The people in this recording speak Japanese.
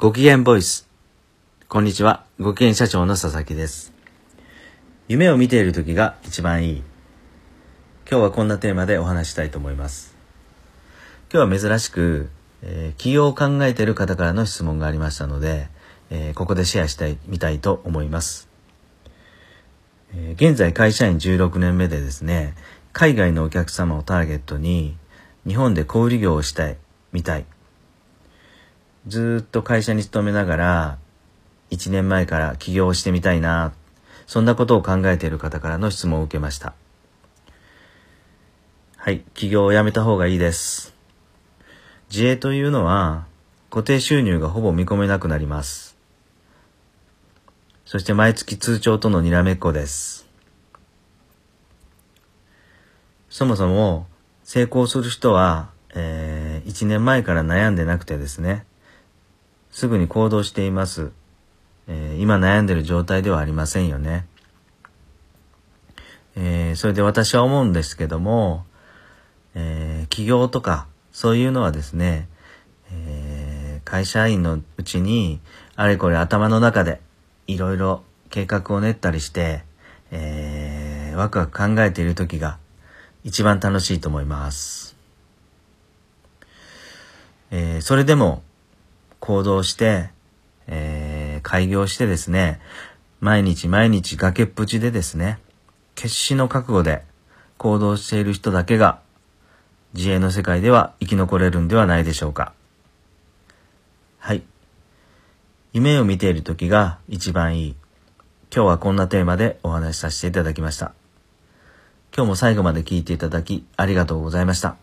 ご機嫌ボイス。こんにちは。ご機嫌社長の佐々木です。夢を見ている時が一番いい。今日はこんなテーマでお話したいと思います。今日は珍しく、えー起業を考えている方からの質問がありましたので、えーここでシェアしたい、みたいと思います。えー現在会社員16年目でですね、海外のお客様をターゲットに、日本で小売業をしたい、みたい。ずっと会社に勤めながら、1年前から起業してみたいな、そんなことを考えている方からの質問を受けました。はい、起業をやめた方がいいです。自営というのは、固定収入がほぼ見込めなくなります。そして毎月通帳とのにらめっこです。そもそも成功する人は、え1年前から悩んでなくてですね、すぐに行動しています。えー今悩んでる状態ではありませんよね。えーそれで私は思うんですけども、えー起業とかそういうのはですね、えー会社員のうちにあれこれ頭の中でいろいろ計画を練ったりして、えーワクワク考えている時が一番楽しいと思います。えーそれでも行動して、えー開業してですね、毎日毎日崖っぷちでですね、決死の覚悟で行動している人だけが自営の世界では生き残れるんではないでしょうか。はい。夢を見ている時が一番いい。今日はこんなテーマでお話しさせていただきました。今日も最後まで聞いていただきありがとうございました。